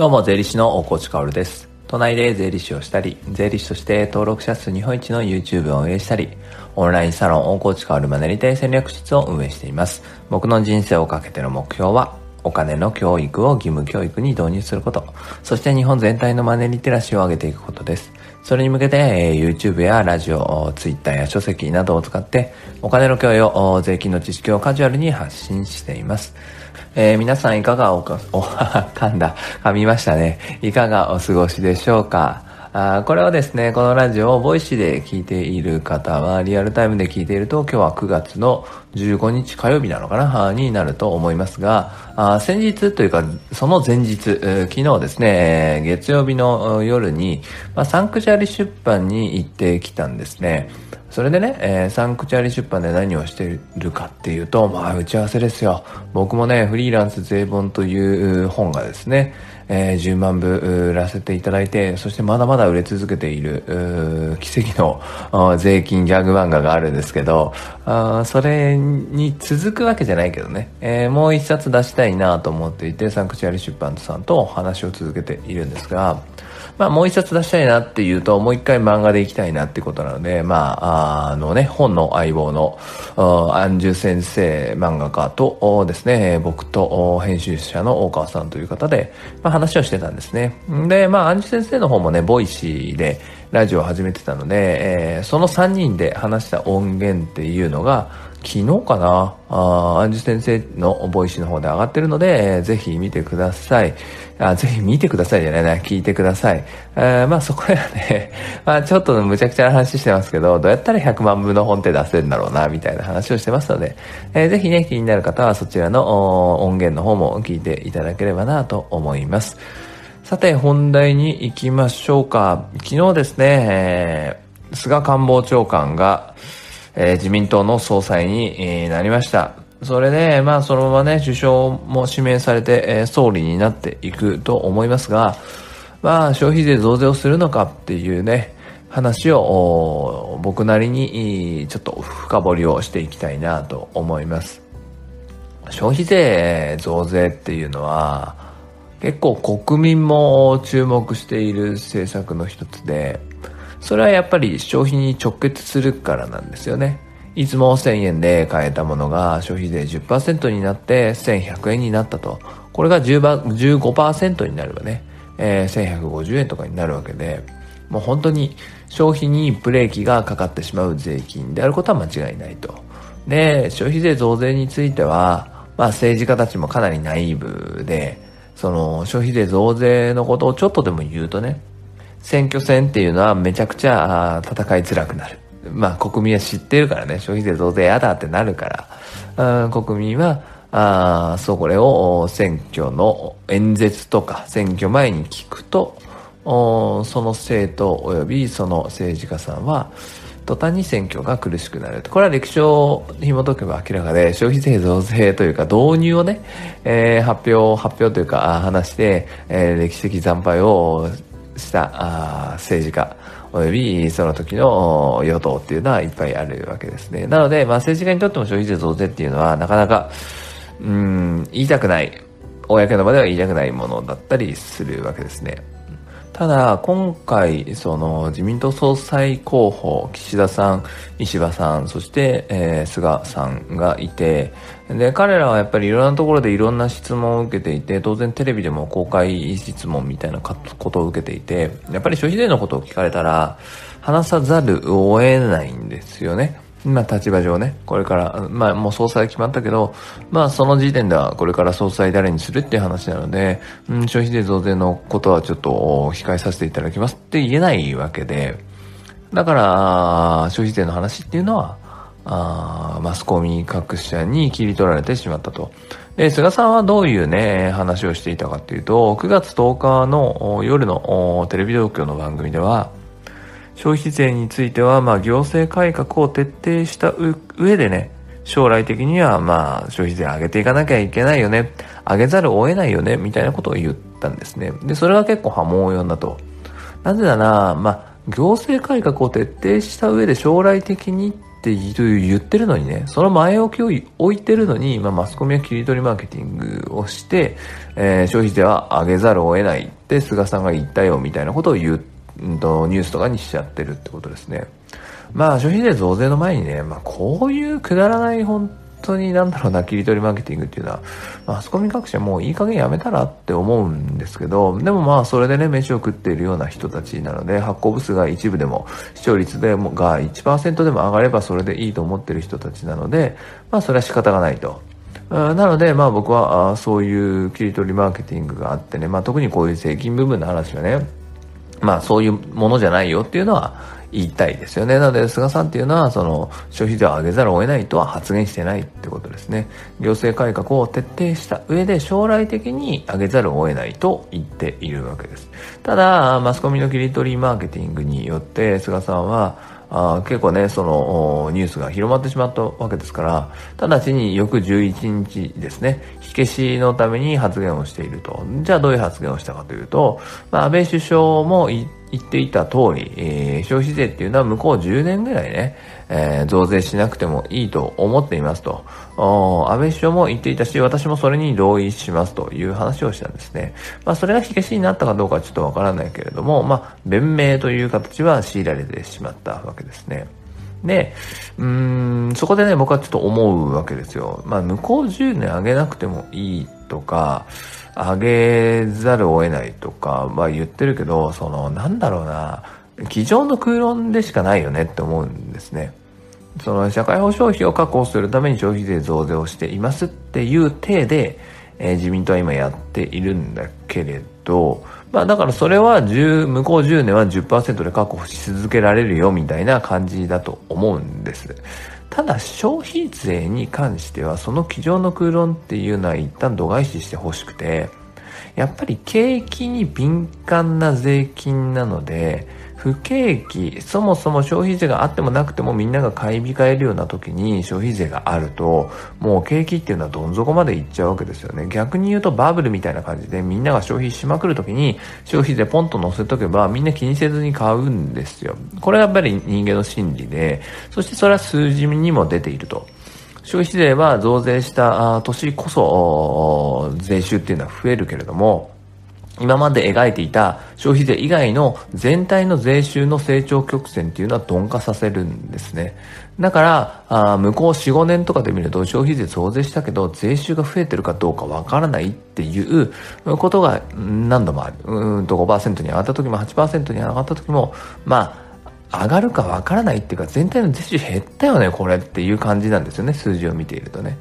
どうも、税理士の大河内薫です。都内で税理士をしたり、税理士として登録者数日本一の YouTube を運営したり、オンラインサロン大河内薫マネリテ戦略室を運営しています。僕の人生をかけての目標は、お金の教育を義務教育に導入すること、そして日本全体のマネリテラシーを上げていくことです。それに向けて、え、YouTube やラジオ、Twitter や書籍などを使って、お金の教養、税金の知識をカジュアルに発信しています。えー、皆さんいかがおか、お、噛んだ、噛みましたね。いかがお過ごしでしょうか？あこれはですね、このラジオをボイシーで聞いている方は、リアルタイムで聞いていると、今日は9月の15日火曜日なのかな？になると思いますが、あ先日というか、その前日、昨日ですね、月曜日の夜に、まあ、サンクチュアリ出版に行ってきたんですね。それでね、えー、サンクチュアリ出版で何をしているかっていうと、まあ、打ち合わせですよ。僕もね、フリーランス税本という本がですね、えー、10万部売らせていただいて、そしてまだまだ売れ続けている、奇跡の税金ギャグ漫画があるんですけど、あそれに続くわけじゃないけどね、えー、もう一冊出したいなと思っていて、サンクチュアリ出版さんとお話を続けているんですが、まあもう一冊出したいなっていうと、もう一回漫画でいきたいなってことなので、まあ、あのね、本の相棒の、アンジュ先生漫画家とですね、僕と編集者の大川さんという方で、まあ話をしてたんですね。で、まあ、アンジュ先生の方もね、ボイシーでラジオを始めてたので、えー、その3人で話した音源っていうのが、昨日かな？あアンジュ先生のボイシーの方で上がってるので、ぜひ見てください。あ、ぜひ見てくださいじゃないな、聞いてください。えー、まあそこではね、まあちょっとむちゃくちゃな話してますけど、どうやったら100万部の本って出せるんだろうな、みたいな話をしてますので、えー、ぜひね、気になる方はそちらの音源の方も聞いていただければなと思います。さて、本題に行きましょうか。昨日ですね、えー、菅官房長官が、えー、自民党の総裁に、なりました。それで、まあ、そのままね、首相も指名されて、えー、総理になっていくと思いますが、まあ、消費税増税をするのかっていうね、話を僕なりにちょっと深掘りをしていきたいなと思います。消費税増税っていうのは結構国民も注目している政策の一つで、それはやっぱり消費に直結するからなんですよね。いつも1000円で買えたものが消費税10%になって1100円になったと。これが15%になればね、えー、1150円とかになるわけで、もう本当に消費にブレーキがかかってしまう税金であることは間違いないと。で、消費税増税については、まあ政治家たちもかなりナイーブで、その消費税増税のことをちょっとでも言うとね、選挙戦っていうのはめちゃくちゃ戦いづらくなる。まあ国民は知ってるからね、消費税増税やだってなるから、国民は、あそうこれを選挙の演説とか選挙前に聞くと、その政党及びその政治家さんは、途端に選挙が苦しくなる。これは歴史を紐解けば明らかで、消費税増税というか導入をね、えー、発表、発表というか話して、えー、歴史的惨敗をしたあ政治家、およびその時の与党っていうのはいっぱいあるわけですね。なので、まあ政治家にとっても消費税増税っていうのはなかなか、うん、言いたくない、公の場では言いたくないものだったりするわけですね。ただ、今回、その自民党総裁候補、岸田さん、石破さん、そして、えー、菅さんがいて、で、彼らはやっぱりいろんなところでいろんな質問を受けていて、当然テレビでも公開質問みたいなことを受けていて、やっぱり消費税のことを聞かれたら、話さざるを得ないんですよね。まあ立場上ね、これから、まあもう総裁決まったけど、まあその時点ではこれから総裁誰にするっていう話なので、うん、消費税増税のことはちょっと控えさせていただきますって言えないわけで、だから、消費税の話っていうのは、あマスコミ各社に切り取られてしまったと。で、菅さんはどういうね、話をしていたかっていうと、9月10日の夜のテレビ東京の番組では、消費税については、まあ、行政改革を徹底した上でね、将来的には、まあ、消費税上げていかなきゃいけないよね、上げざるを得ないよね、みたいなことを言ったんですね。で、それが結構波紋を呼んだと。なぜだな、まあ、行政改革を徹底した上で将来的にって言ってるのにね、その前置きを置いてるのに、まあ、マスコミは切り取りマーケティングをして、えー、消費税は上げざるを得ないって菅さんが言ったよみたいなことを言う、うんと、ニュースとかにしちゃってるってことですね。まあ消費税増税の前にね、まあこういうくだらない本当になんだろうな、切り取りマーケティングっていうのは、マスコミ各社もういい加減やめたらって思うんですけど、でもまあそれでね、飯を食っているような人たちなので、発行部数が一部でも、視聴率でもが1%でも上がればそれでいいと思ってる人たちなので、まあそれは仕方がないと。なので、まあ僕は、そういう切り取りマーケティングがあってね、まあ特にこういう税金部分の話はね、まあそういうものじゃないよっていうのは、言いたいですよね。なので、菅さんっていうのは、その、消費税を上げざるを得ないとは発言してないってことですね。行政改革を徹底した上で、将来的に上げざるを得ないと言っているわけです。ただ、マスコミの切り取りマーケティングによって、菅さんは、あ結構ね、そのニュースが広まってしまったわけですから、直ちに翌11日ですね、火消しのために発言をしていると。じゃあどういう発言をしたかというと、まあ、安倍首相も言って言っていた通り、えー、消費税っていうのは向こう10年ぐらいね、えー、増税しなくてもいいと思っていますと。安倍首相も言っていたし、私もそれに同意しますという話をしたんですね。まあ、それが火消しになったかどうかちょっとわからないけれども、まあ、弁明という形は強いられてしまったわけですね。で、うん、そこでね、僕はちょっと思うわけですよ。まあ、向こう10年上げなくてもいいとか、上げざるを得ないとかは言ってるけど、その、なんだろうな、机上の空論でしかないよねって思うんですね。その社会保障費を確保するために消費税増税をしていますっていう体で、えー、自民党は今やっているんだけれど、まあだからそれは10、向こう10年は10%で確保し続けられるよみたいな感じだと思うんです。ただ消費税に関してはその机上の空論っていうのは一旦度外視してほしくて、やっぱり景気に敏感な税金なので、不景気、そもそも消費税があってもなくてもみんなが買い控えるような時に消費税があると、もう景気っていうのはどん底までいっちゃうわけですよね。逆に言うとバブルみたいな感じでみんなが消費しまくる時に消費税ポンと乗せとけばみんな気にせずに買うんですよ。これはやっぱり人間の心理で、そしてそれは数字にも出ていると。消費税は増税した年こそ税収っていうのは増えるけれども、今まで描いていた消費税以外の全体の税収の成長曲線っていうのは鈍化させるんですね。だから、あ向こう4、5年とかで見ると消費税増税したけど税収が増えてるかどうかわからないっていうことが何度もある。うんと5%に上がった時も8%に上がった時も、まあ、上がるかわからないっていうか全体の税収減ったよねこれっていう感じなんですよね数字を見ているとね。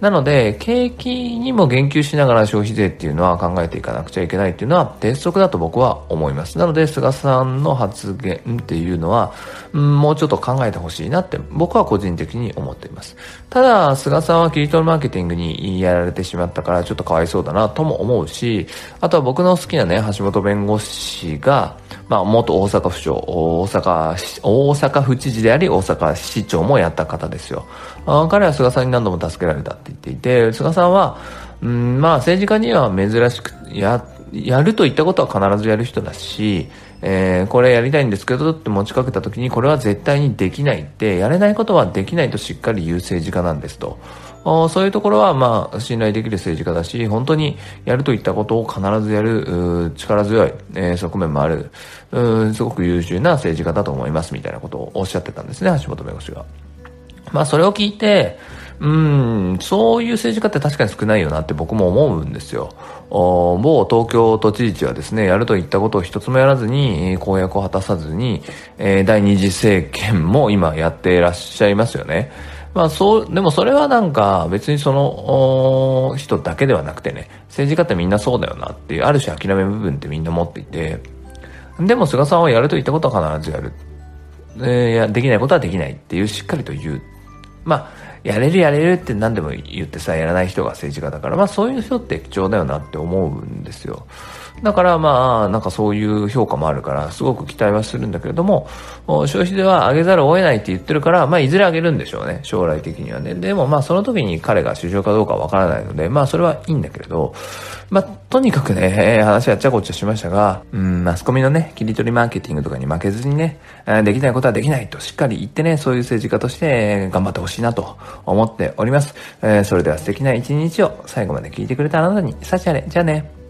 なので景気にも言及しながら消費税っていうのは考えていかなくちゃいけないっていうのは鉄則だと僕は思います。なので菅さんの発言っていうのは、もうちょっと考えてほしいなって僕は個人的に思っています。ただ菅さんは切り取りマーケティングにやられてしまったからちょっとかわいそうだなとも思うしあとは僕の好きなね橋本弁護士がまあ、元大阪府長、大阪、大阪府知事であり、大阪市長もやった方ですよ。あ彼は菅さんに何度も助けられたって言っていて、菅さんは、うん、まあ、政治家には珍しく、や、やると言ったことは必ずやる人だし、えー、これやりたいんですけどって持ちかけた時にこれは絶対にできないって、やれないことはできないとしっかり言う政治家なんですと。そういうところは、まあ、信頼できる政治家だし、本当にやるといったことを必ずやる、力強い、えー、側面もある、すごく優秀な政治家だと思います、みたいなことをおっしゃってたんですね、橋本弁護士が。まあ、それを聞いて、うん、そういう政治家って確かに少ないよなって僕も思うんですよ。某東京都知事はですね、やると言ったことを一つもやらずに、公約を果たさずに、えー、第二次政権も今やっていらっしゃいますよね。まあそう、でもそれはなんか別にその人だけではなくてね、政治家ってみんなそうだよなっていう、ある種諦め部分ってみんな持っていて、でも菅さんはやると言ったことは必ずやる。えー、やできないことはできないっていうしっかりと言う。まあ、やれるやれるって何でも言ってさ、やらない人が政治家だから、まあそういう人って貴重だよなって思うんですよ。だからまあ、なんかそういう評価もあるから、すごく期待はするんだけれども、消費税は上げざるを得ないって言ってるから、まあいずれ上げるんでしょうね、将来的にはね。でもまあその時に彼が首相かどうかわからないので、まあそれはいいんだけれど、まあとにかくね、話はっちゃこっちゃしましたが、うん、マスコミのね、切り取りマーケティングとかに負けずにね、できないことはできないとしっかり言ってね、そういう政治家として頑張ってほしいなと思っております。えー、それでは素敵な一日を最後まで聞いてくれたあなたに幸あれ。じゃあね。